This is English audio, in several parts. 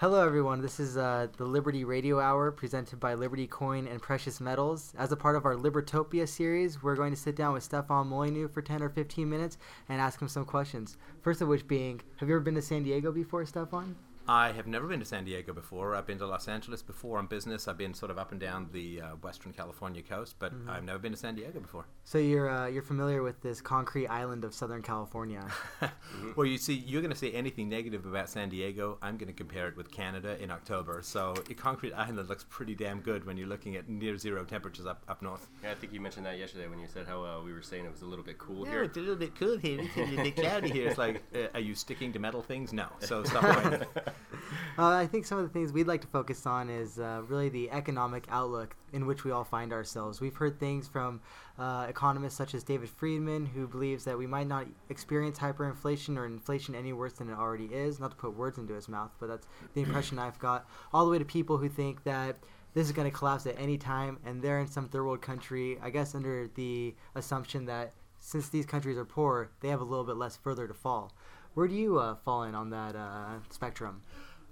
Hello, everyone. This is uh, the Liberty Radio Hour presented by Liberty Coin and Precious Metals. As a part of our Libertopia series, we're going to sit down with Stefan Molyneux for 10 or 15 minutes and ask him some questions. First of which being, have you ever been to San Diego before, Stefan? I have never been to San Diego before. I've been to Los Angeles before on business. I've been sort of up and down the uh, Western California coast, but mm-hmm. I've never been to San Diego before. So you're uh, you're familiar with this concrete island of Southern California? mm-hmm. Well, you see, you're going to say anything negative about San Diego. I'm going to compare it with Canada in October. So a concrete island looks pretty damn good when you're looking at near zero temperatures up up north. Yeah, I think you mentioned that yesterday when you said how uh, we were saying it was a little bit cool yeah, here. it's a little bit cool here. It's a little bit cloudy here. It's like, uh, are you sticking to metal things? No. So stop whining. Uh, I think some of the things we'd like to focus on is uh, really the economic outlook in which we all find ourselves. We've heard things from uh, economists such as David Friedman, who believes that we might not experience hyperinflation or inflation any worse than it already is. Not to put words into his mouth, but that's the impression I've got. All the way to people who think that this is going to collapse at any time, and they're in some third world country, I guess, under the assumption that since these countries are poor, they have a little bit less further to fall. Where do you uh, fall in on that uh, spectrum?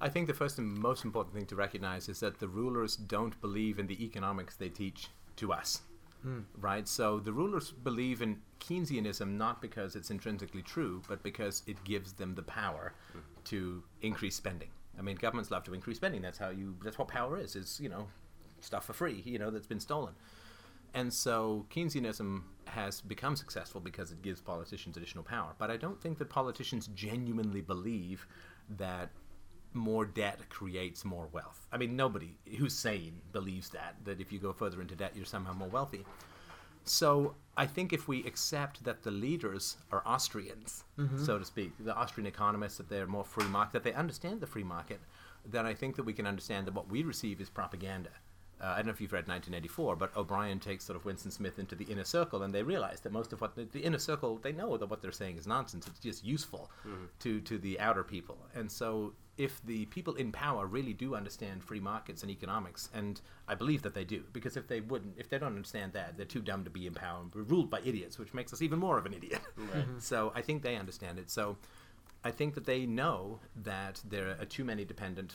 I think the first and most important thing to recognize is that the rulers don't believe in the economics they teach to us. Mm. Right? So the rulers believe in Keynesianism not because it's intrinsically true, but because it gives them the power mm. to increase spending. I mean, governments love to increase spending. That's how you. That's what power is. Is you know, stuff for free. You know, that's been stolen. And so Keynesianism has become successful because it gives politicians additional power. But I don't think that politicians genuinely believe that more debt creates more wealth. I mean, nobody who's sane believes that, that if you go further into debt, you're somehow more wealthy. So I think if we accept that the leaders are Austrians, mm-hmm. so to speak, the Austrian economists, that they're more free market, that they understand the free market, then I think that we can understand that what we receive is propaganda. Uh, I don't know if you've read 1984, but O'Brien takes sort of Winston Smith into the inner circle, and they realize that most of what the, the inner circle they know that what they're saying is nonsense. It's just useful mm-hmm. to to the outer people, and so if the people in power really do understand free markets and economics, and I believe that they do, because if they wouldn't, if they don't understand that, they're too dumb to be in power and we're ruled by idiots, which makes us even more of an idiot. Right. Mm-hmm. So I think they understand it. So I think that they know that there are too many dependent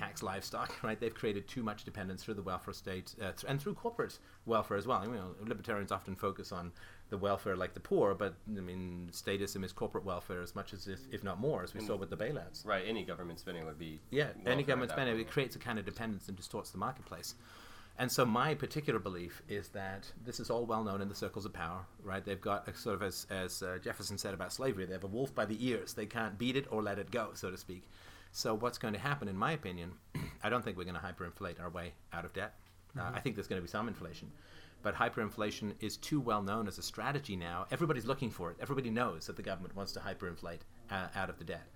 tax livestock, right? They've created too much dependence through the welfare state uh, th- and through corporate welfare as well. You know, libertarians often focus on the welfare like the poor, but I mean, statism is corporate welfare as much as if, if not more, as we saw with the bailouts. Right. Any government spending would be yeah. Any government spending it creates a kind of dependence and distorts the marketplace. And so my particular belief is that this is all well known in the circles of power, right? They've got a sort of as as uh, Jefferson said about slavery, they have a wolf by the ears. They can't beat it or let it go, so to speak. So what's going to happen, in my opinion, I don't think we're going to hyperinflate our way out of debt. Uh, mm-hmm. I think there's going to be some inflation, but hyperinflation is too well known as a strategy now. Everybody's looking for it. Everybody knows that the government wants to hyperinflate uh, out of the debt.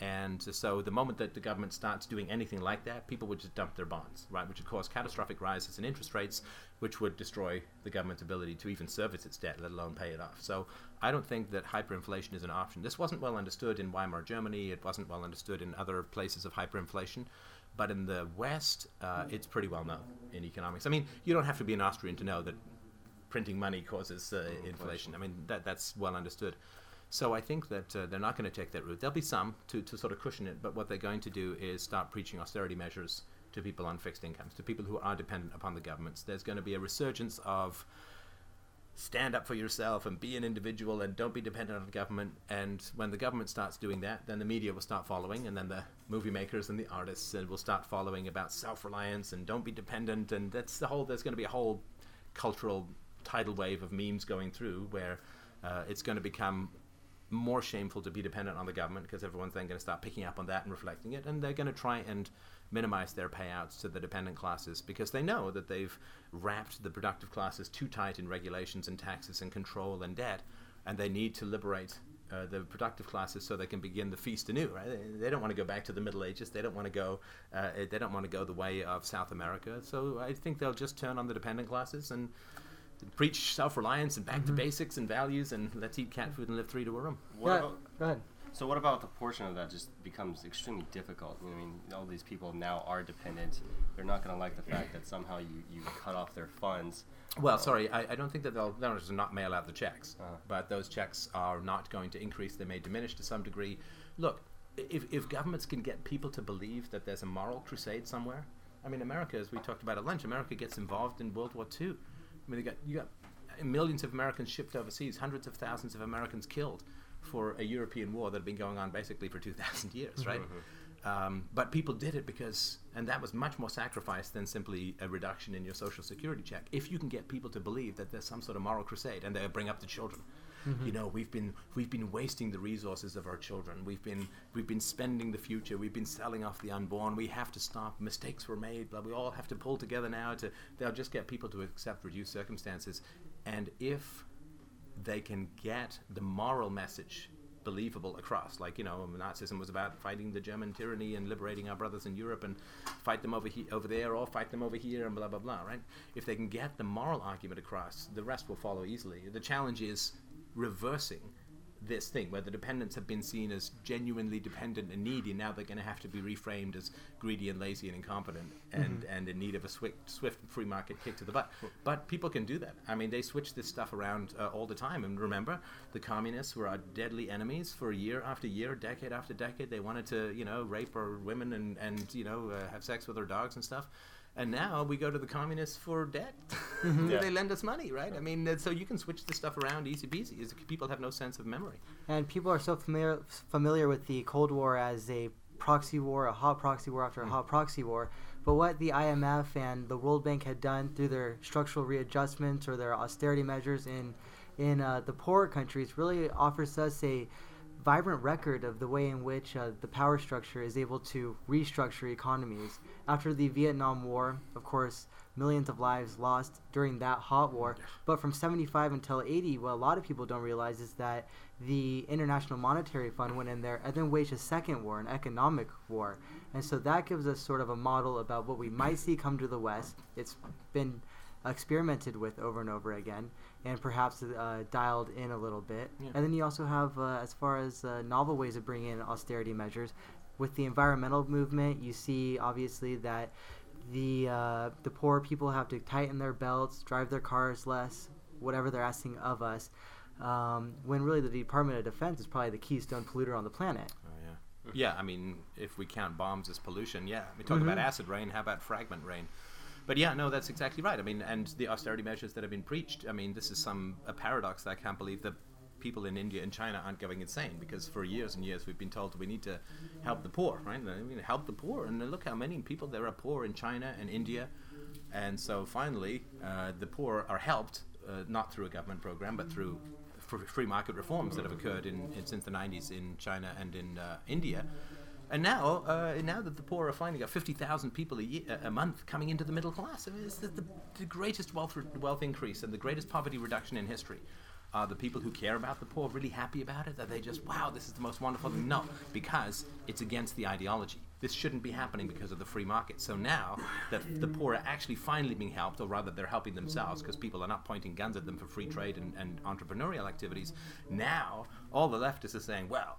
And so the moment that the government starts doing anything like that, people would just dump their bonds, right? Which would cause catastrophic rises in interest rates, which would destroy the government's ability to even service its debt, let alone pay it off. So I don't think that hyperinflation is an option. This wasn't well understood in Weimar Germany. It wasn't well understood in other places of hyperinflation. But in the West, uh, it's pretty well known in economics. I mean, you don't have to be an Austrian to know that printing money causes uh, inflation. I mean, that, that's well understood. So I think that uh, they're not going to take that route. There'll be some to, to sort of cushion it, but what they're going to do is start preaching austerity measures to people on fixed incomes, to people who are dependent upon the governments. There's going to be a resurgence of stand up for yourself and be an individual and don't be dependent on the government. And when the government starts doing that, then the media will start following, and then the movie makers and the artists will start following about self reliance and don't be dependent. And that's the whole. There's going to be a whole cultural tidal wave of memes going through where uh, it's going to become more shameful to be dependent on the government because everyone's then going to start picking up on that and reflecting it, and they're going to try and minimize their payouts to the dependent classes because they know that they've wrapped the productive classes too tight in regulations and taxes and control and debt, and they need to liberate uh, the productive classes so they can begin the feast anew. Right? They, they, don't want to go back to the Middle Ages. They don't want to go. Uh, they don't want to go the way of South America. So I think they'll just turn on the dependent classes and preach self-reliance and back mm-hmm. to basics and values and let's eat cat food and live three to a room. What yeah, about, go ahead. So what about the portion of that just becomes extremely difficult? I mean, all these people now are dependent. They're not going to like the fact that somehow you, you cut off their funds. Well, uh, sorry, I, I don't think that they'll, they'll just not mail out the checks, uh-huh. but those checks are not going to increase. They may diminish to some degree. Look, if, if governments can get people to believe that there's a moral crusade somewhere, I mean, America, as we talked about at lunch, America gets involved in World War II. I mean, they got, you got millions of Americans shipped overseas, hundreds of thousands of Americans killed for a European war that had been going on basically for 2,000 years, right? Um, but people did it because, and that was much more sacrifice than simply a reduction in your social security check. If you can get people to believe that there's some sort of moral crusade, and they bring up the children, Mm-hmm. you know, we've been we've been wasting the resources of our children. We've been we've been spending the future. We've been selling off the unborn. We have to stop. Mistakes were made. But we all have to pull together now. To they'll just get people to accept reduced circumstances, and if they can get the moral message believable across. Like you know, Nazism was about fighting the German tyranny and liberating our brothers in Europe and fight them over he- over there or fight them over here and blah blah blah. Right? If they can get the moral argument across, the rest will follow easily. The challenge is reversing this thing where the dependents have been seen as genuinely dependent and needy. Now they're going to have to be reframed as greedy and lazy and incompetent and, and in need of a swift, swift free market kick to the butt. But people can do that. I mean, they switch this stuff around uh, all the time. And remember, the communists were our deadly enemies for year after year, decade after decade. They wanted to, you know, rape our women and, and you know, uh, have sex with our dogs and stuff. And now we go to the communists for debt. Yeah. they lend us money, right? I mean, so you can switch this stuff around easy peasy. Is people have no sense of memory. And people are so familiar familiar with the Cold War as a proxy war, a hot proxy war after a hot proxy war. But what the IMF and the World Bank had done through their structural readjustments or their austerity measures in in uh, the poorer countries really offers us a vibrant record of the way in which uh, the power structure is able to restructure economies. After the Vietnam War, of course, millions of lives lost during that hot war. But from 75 until 80, what a lot of people don't realize is that the International Monetary Fund went in there and then waged a second war, an economic war. And so that gives us sort of a model about what we might see come to the West. It's been experimented with over and over again and perhaps uh, dialed in a little bit. Yeah. And then you also have, uh, as far as uh, novel ways of bringing in austerity measures, with the environmental movement, you see obviously that the uh, the poor people have to tighten their belts, drive their cars less, whatever they're asking of us. Um, when really the Department of Defense is probably the keystone polluter on the planet. Oh yeah, yeah. I mean, if we count bombs as pollution, yeah. We talk about acid rain. How about fragment rain? But yeah, no, that's exactly right. I mean, and the austerity measures that have been preached. I mean, this is some a paradox that I can't believe that people in India and China aren't going insane because for years and years we've been told we need to help the poor, right? I mean, help the poor, and look how many people there are poor in China and India, and so finally uh, the poor are helped uh, not through a government program but through free market reforms that have occurred in, in since the 90s in China and in uh, India. And now, uh, now that the poor are finally got 50,000 people a, year, a month coming into the middle class, it's the, the, the greatest wealth, re- wealth increase and the greatest poverty reduction in history. Are the people who care about the poor really happy about it? Are they just, wow, this is the most wonderful thing? No, because it's against the ideology. This shouldn't be happening because of the free market. So now that the poor are actually finally being helped, or rather they're helping themselves because people are not pointing guns at them for free trade and, and entrepreneurial activities, now all the leftists are saying, well,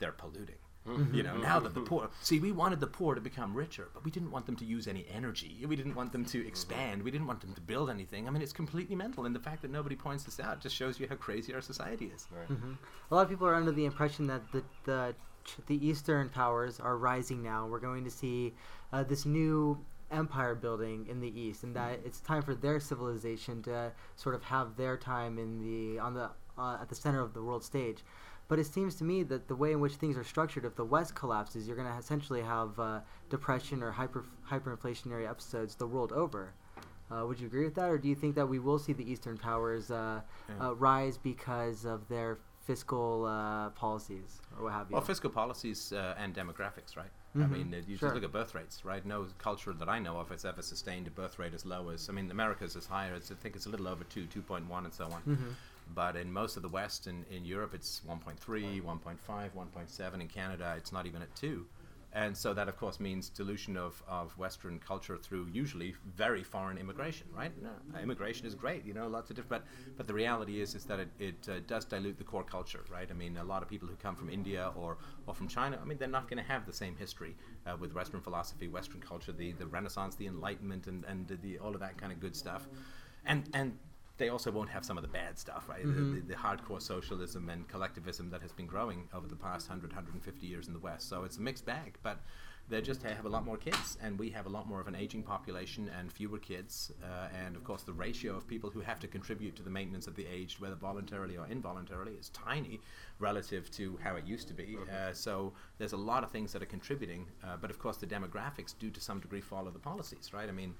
they're polluting. You know, now that the poor see, we wanted the poor to become richer, but we didn't want them to use any energy. We didn't want them to expand. We didn't want them to build anything. I mean, it's completely mental, and the fact that nobody points this out just shows you how crazy our society is. Right. A lot of people are under the impression that the the the Eastern powers are rising now. We're going to see uh, this new empire building in the East, and that it's time for their civilization to sort of have their time in the on the uh, at the center of the world stage. But it seems to me that the way in which things are structured, if the West collapses, you're going to essentially have uh, depression or hyper hyperinflationary episodes the world over. Uh, would you agree with that, or do you think that we will see the Eastern powers uh, Yeah. uh, rise because of their fiscal uh, policies or what have you? Well, fiscal policies uh, and demographics, right? I Mhm, mean, you sure. just look at birth rates, right? No culture that I know of has ever sustained a birth rate as low as. I mean, America's is higher. It's, I think it's a little over two, two point one, and so on. Mhm. But in most of the West and in Europe, it's 1.3, 1.5, 1.7. In Canada, it's not even at 2. And so that, of course, means dilution of, of Western culture through usually very foreign immigration, right? No, immigration is great, you know, lots of different. But, but the reality is, is that it, it uh, does dilute the core culture, right? I mean, a lot of people who come from India or, or from China, I mean, they're not going to have the same history uh, with Western philosophy, Western culture, the, the Renaissance, the Enlightenment, and, and the, all of that kind of good stuff. And, and they also won't have some of the bad stuff, right? Mhm. The, the, the hardcore socialism and collectivism that has been growing over the past 100, 150 years in the West. So it's a mixed bag, but they just have a lot more kids, and we have a lot more of an aging population and fewer kids. Uh, and of course, the ratio of people who have to contribute to the maintenance of the aged, whether voluntarily or involuntarily, is tiny relative to how it used to be. Uh, so there's a lot of things that are contributing, uh, but of course, the demographics do to some degree follow the policies, right? I mean,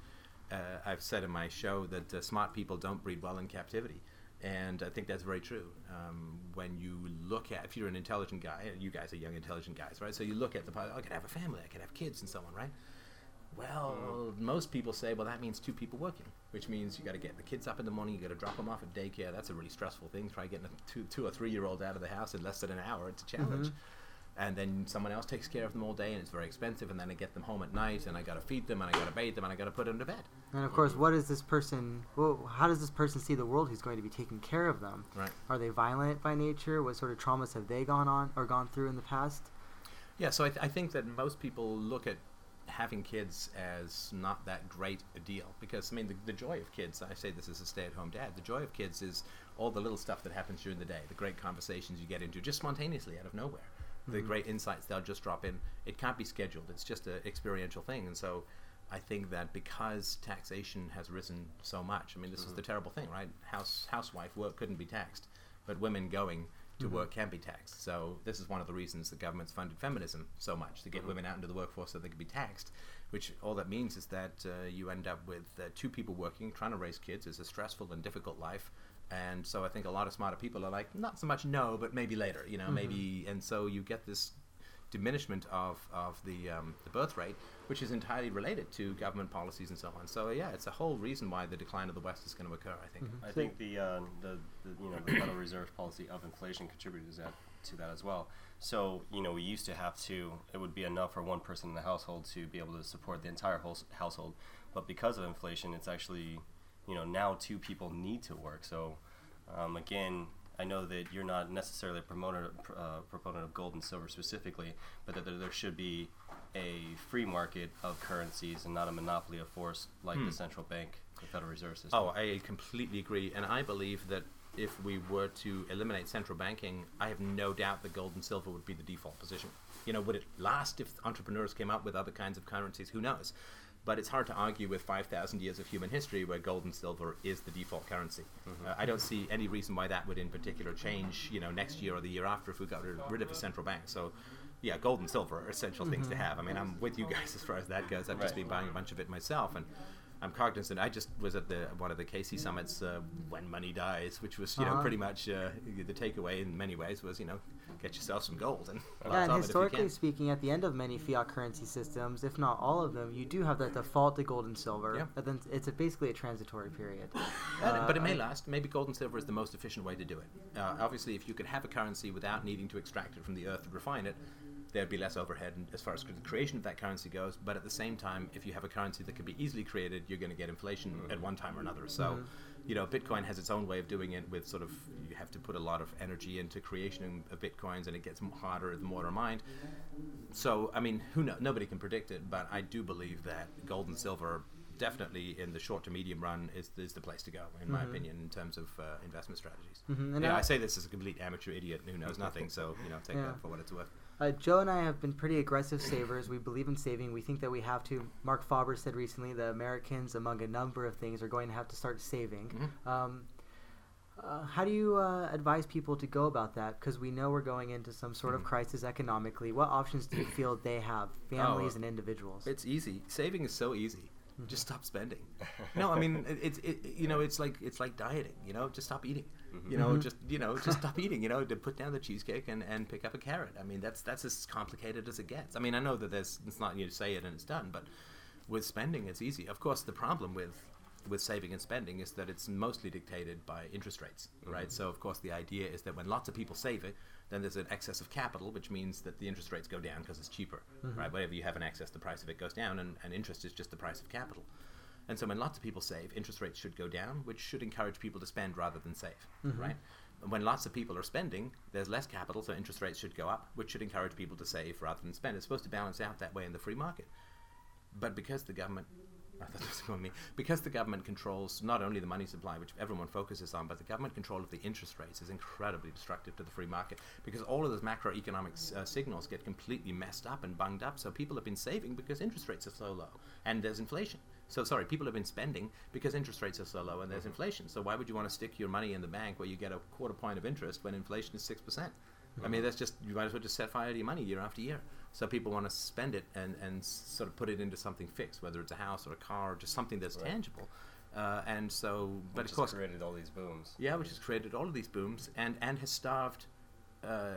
uh, I've said in my show that uh, smart people don't breed well in captivity. And I think that's very true. Um, when you look at, if you're an intelligent guy, you guys are young, intelligent guys, right? So you look at the, po- I could have a family, I could have kids and so on, right? Well, most people say, well, that means two people working, which means you got to get the kids up in the morning, you got to drop them off at daycare. That's a really stressful thing. Try getting a two, two or three year old out of the house in less than an hour. It's a challenge. And then someone else takes care of them all day, and it's very expensive. And then I get them home at night, and I got to feed them, and I got to bathe them, and I got to put them to bed. And of course, what is this person? Well, how does this person see the world? Who's going to be taking care of them? Right. Are they violent by nature? What sort of traumas have they gone on or gone through in the past? Yeah, so I, th- I think that most people look at having kids as not that great a deal because I mean the, the joy of kids. I say this as a stay-at-home dad. The joy of kids is all the little stuff that happens during the day, the great conversations you get into just spontaneously out of nowhere, the great insights they'll just drop in. It can't be scheduled. It's just an experiential thing, and so. I think that because taxation has risen so much, I mean, this is the terrible thing, right? House housewife work couldn't be taxed, but women going to work can be taxed. So this is one of the reasons the government's funded feminism so much to get women out into the workforce so they can be taxed. Which all that means is that uh, you end up with uh, two people working, trying to raise kids. It's a stressful and difficult life. And so I think a lot of smarter people are like, not so much no, but maybe later, you know, maybe. And so you get this diminishment of, of the, um, the birth rate, which is entirely related to government policies and so on. So yeah, it's a whole reason why the decline of the West is going to occur. I think. I think the, uh, the, the you know the Federal Reserve policy of inflation contributed to that, to that as well. So you know we used to have to it would be enough for one person in the household to be able to support the entire whole household, but because of inflation, it's actually you know now two people need to work. So um, again. I know that you're not necessarily a promoter, uh, proponent of gold and silver specifically, but that there, there should be a free market of currencies and not a monopoly of force like the central bank, the Federal Reserve System. Oh, I completely agree, and I believe that if we were to eliminate central banking, I have no doubt that gold and silver would be the default position. You know, would it last if entrepreneurs came up with other kinds of currencies? Who knows? But it's hard to argue with 5,000 years of human history where gold and silver is the default currency. Uh, I don't see any reason why that would, in particular, change. You know, next year or the year after if we got rid- rid of a central bank. So, yeah, gold and silver are essential things to have. I mean, I'm with you guys as far as that goes. I've just been buying a bunch of it myself, and I'm cognizant. I just was at the one of the Casey summits uh, when money dies, which was you know Uh-huh. pretty much uh, the takeaway in many ways was you know get yourself some gold and Yeah, and of it if you historically speaking, at the end of many fiat currency systems, if not all of them, you do have that default to gold and silver. Yeah. But then it's a, basically a transitory period. Uh, but it may I- last. Maybe gold and silver is the most efficient way to do it. Uh, obviously, if you could have a currency without needing to extract it from the earth and refine it, there'd be less overhead as far as the creation of that currency goes. But at the same time, if you have a currency that can be easily created, you're going to get inflation mm-hmm. at one time or another. So, mm-hmm. you know, Bitcoin has its own way of doing it with sort of you have to put a lot of energy into creation of Bitcoins, and it gets harder the more they're mined. So, I mean, who know? Nobody can predict it, but I do believe that gold and silver definitely in the short to medium run is, is the place to go, in my opinion, in terms of uh, investment strategies. Mhm, and yeah, I- I say this as a complete amateur idiot who knows nothing, so you know, take Yeah. that for what it's worth. Uh, Joe and I have been pretty aggressive savers. We believe in saving. We think that we have to. Marc Faber said recently that Americans, among a number of things, are going to have to start saving. Mhm. Um, uh, how do you uh, advise people to go about that? Because we know we're going into some sort Mm-hmm. of crisis economically. What options do you feel they have, families and individuals? It's easy. Saving is so easy. Just stop spending. no, I mean it's it, you know it's like it's like dieting. You know, just stop eating. You know, Mhm. just you know, just stop eating. You know, to put down the cheesecake and, and pick up a carrot. I mean, that's that's as complicated as it gets. I mean, I know that there's it's not you say it and it's done, but with spending, it's easy. Of course, the problem with with saving and spending is that it's mostly dictated by interest rates, mm-hmm. right? So, of course, the idea is that when lots of people save it, then there's an excess of capital, which means that the interest rates go down because it's cheaper, mm-hmm. right? Whenever you have an excess, the price of it goes down, and, and interest is just the price of capital. And so, when lots of people save, interest rates should go down, which should encourage people to spend rather than save, mm-hmm. right? And when lots of people are spending, there's less capital, so interest rates should go up, which should encourage people to save rather than spend. It's supposed to balance out that way in the free market. But because the government I thought this was going me. Because the government controls not only the money supply, which everyone focuses on, but the government control of the interest rates is incredibly destructive to the free market because all of those macroeconomic uh, signals get completely messed up and bunged up. So people have been saving because interest rates are so low and there's inflation. So sorry, people have been spending because interest rates are so low and there's inflation. So why would you want to stick your money in the bank where you get a quarter point of interest when inflation is six percent? I mean, that's just you might as well just set fire to your money year after year. So people want to spend it and, and sort of put it into something fixed, whether it's a house or a car or just something that's Right. tangible. Uh, and so, but Which of course, has created all these booms. yeah, which has created all of these booms and, and has starved uh,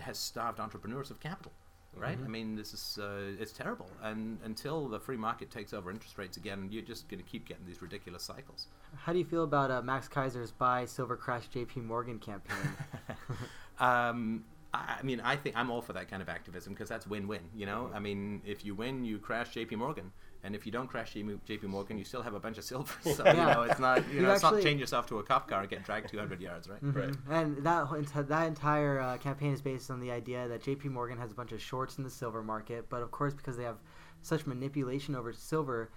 has starved entrepreneurs of capital. Right? I mean, this is uh, it's terrible. And until the free market takes over interest rates again, you're just going to keep getting these ridiculous cycles. How do you feel about uh, Max Keiser's buy silver crash J.P. Morgan campaign? um, I, I mean, I think I'm all for that kind of activism because that's win-win. You know, I mean, if you win, you crash J.P. Morgan, and if you don't crash J.P. Morgan, you still have a bunch of silver. So you Yeah. know, it's not you You know, it's not chain yourself to a cop car and get dragged 200 yards, right? Mhm. Right. And that that entire uh, campaign is based on the idea that J.P. Morgan has a bunch of shorts in the silver market, but of course, because they have such manipulation over silver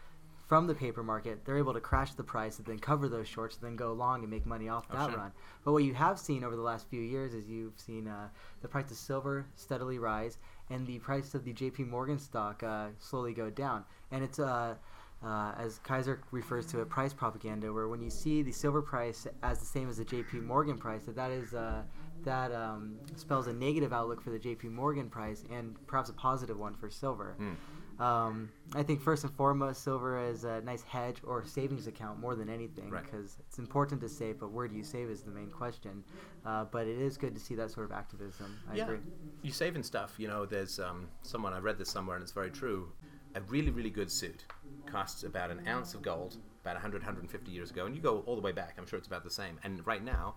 from the paper market, they're able to crash the price and then cover those shorts and then go long and make money off Oh, that sure. run. But what you have seen over the last few years is you've seen uh, the price of silver steadily rise and the price of the J.P. Morgan stock uh, slowly go down, and it's uh, uh, as Keiser refers to it, price propaganda, where when you see the silver price as the same as the J.P. Morgan price, that that is uh, that um, spells a negative outlook for the J.P. Morgan price and perhaps a positive one for silver. Hmm. Um, I think first and foremost, silver is a nice hedge or savings account more than anything Right. because it's important to save, but where do you save is the main question. Uh, but it is good to see that sort of activism. I yeah, agree. you saving stuff. You know, there's um, someone I read this somewhere, and it's very true. A really, really good suit costs about an ounce of gold about 100, 150 years ago, and you go all the way back. I'm sure it's about the same. And right now,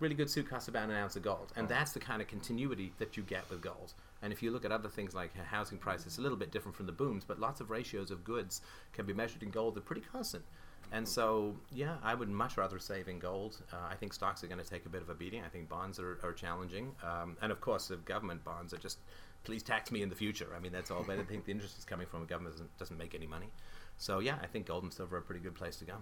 really good suit costs about an ounce of gold, and that's the kind of continuity that you get with gold. And if you look at other things like housing prices, it's a little bit different from the booms, but lots of ratios of goods can be measured in gold. They're pretty constant. And so, yeah, I would much rather save in gold. Uh, I think stocks are going to take a bit of a beating. I think bonds are, are challenging. Um, and of course, the government bonds are just, please tax me in the future. I mean, that's all. But I think the interest is coming from a government doesn't, doesn't make any money. So, yeah, I think gold and silver are a pretty good place to go.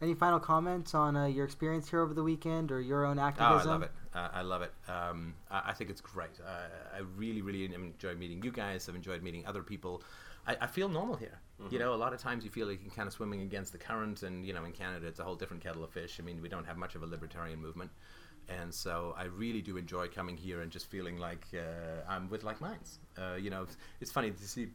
Any final comments on uh, your experience here over the weekend or your own activism? Oh, I activism? love it. Uh, I love it. Um, I, I think it's great. Uh, I really, really enjoy meeting you guys. I've enjoyed meeting other people. I, I feel normal here. You know, a lot of times you feel like you're kind of swimming against the current, and you know, in Canada, it's a whole different kettle of fish. I mean, we don't have much of a libertarian movement, and so I really do enjoy coming here and just feeling like uh, I'm with like minds. Uh, you know, it's, it's funny to see.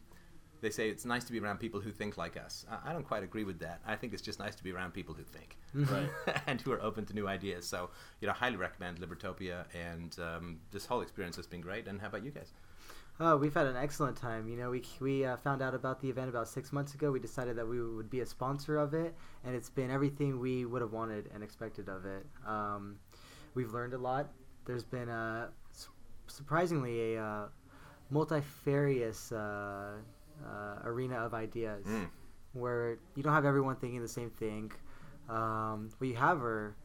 They say it's nice to be around people who think like us. I, I don't quite agree with that. I think it's just nice to be around people who think Right. and who are open to new ideas. So, you know, highly recommend Libertopia, and um, this whole experience has been great. And how about you guys? Oh, we've had an excellent time. You know, we we uh, found out about the event about six months ago. We decided that we would be a sponsor of it, and it's been everything we would have wanted and expected of it. Um, we've learned a lot. There's been a su- surprisingly a uh, multifarious uh, uh, arena of ideas Mm. where you don't have everyone thinking the same thing. Um, what you have are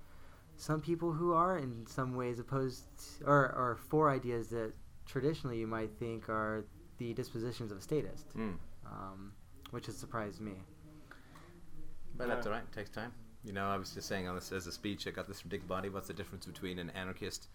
some people who are in some ways opposed or, or for ideas that traditionally you might think are the dispositions of a statist, Mm. um, which has surprised me. But that's all right. It takes time. You know, I was just saying on this as a speech, I got this from Dick Body. What's the difference between an anarchist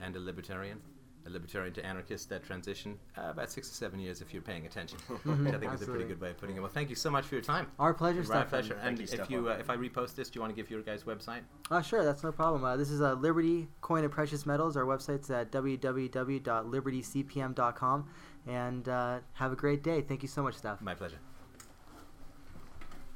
and a libertarian? A libertarian to anarchist, that transition, uh, about six or seven years if you're paying attention. which I think is a pretty good way of putting it. Well, thank you so much for your time. Our pleasure, Right, Stefan. pleasure. And you, if you uh, if I repost this, do you want to give your guys' website? Uh, sure, that's no problem. Uh, this is uh, Liberty Coin and Precious Metals. Our website's at www.libertycpm.com. And uh, have a great day. Thank you so much, Steph. My pleasure.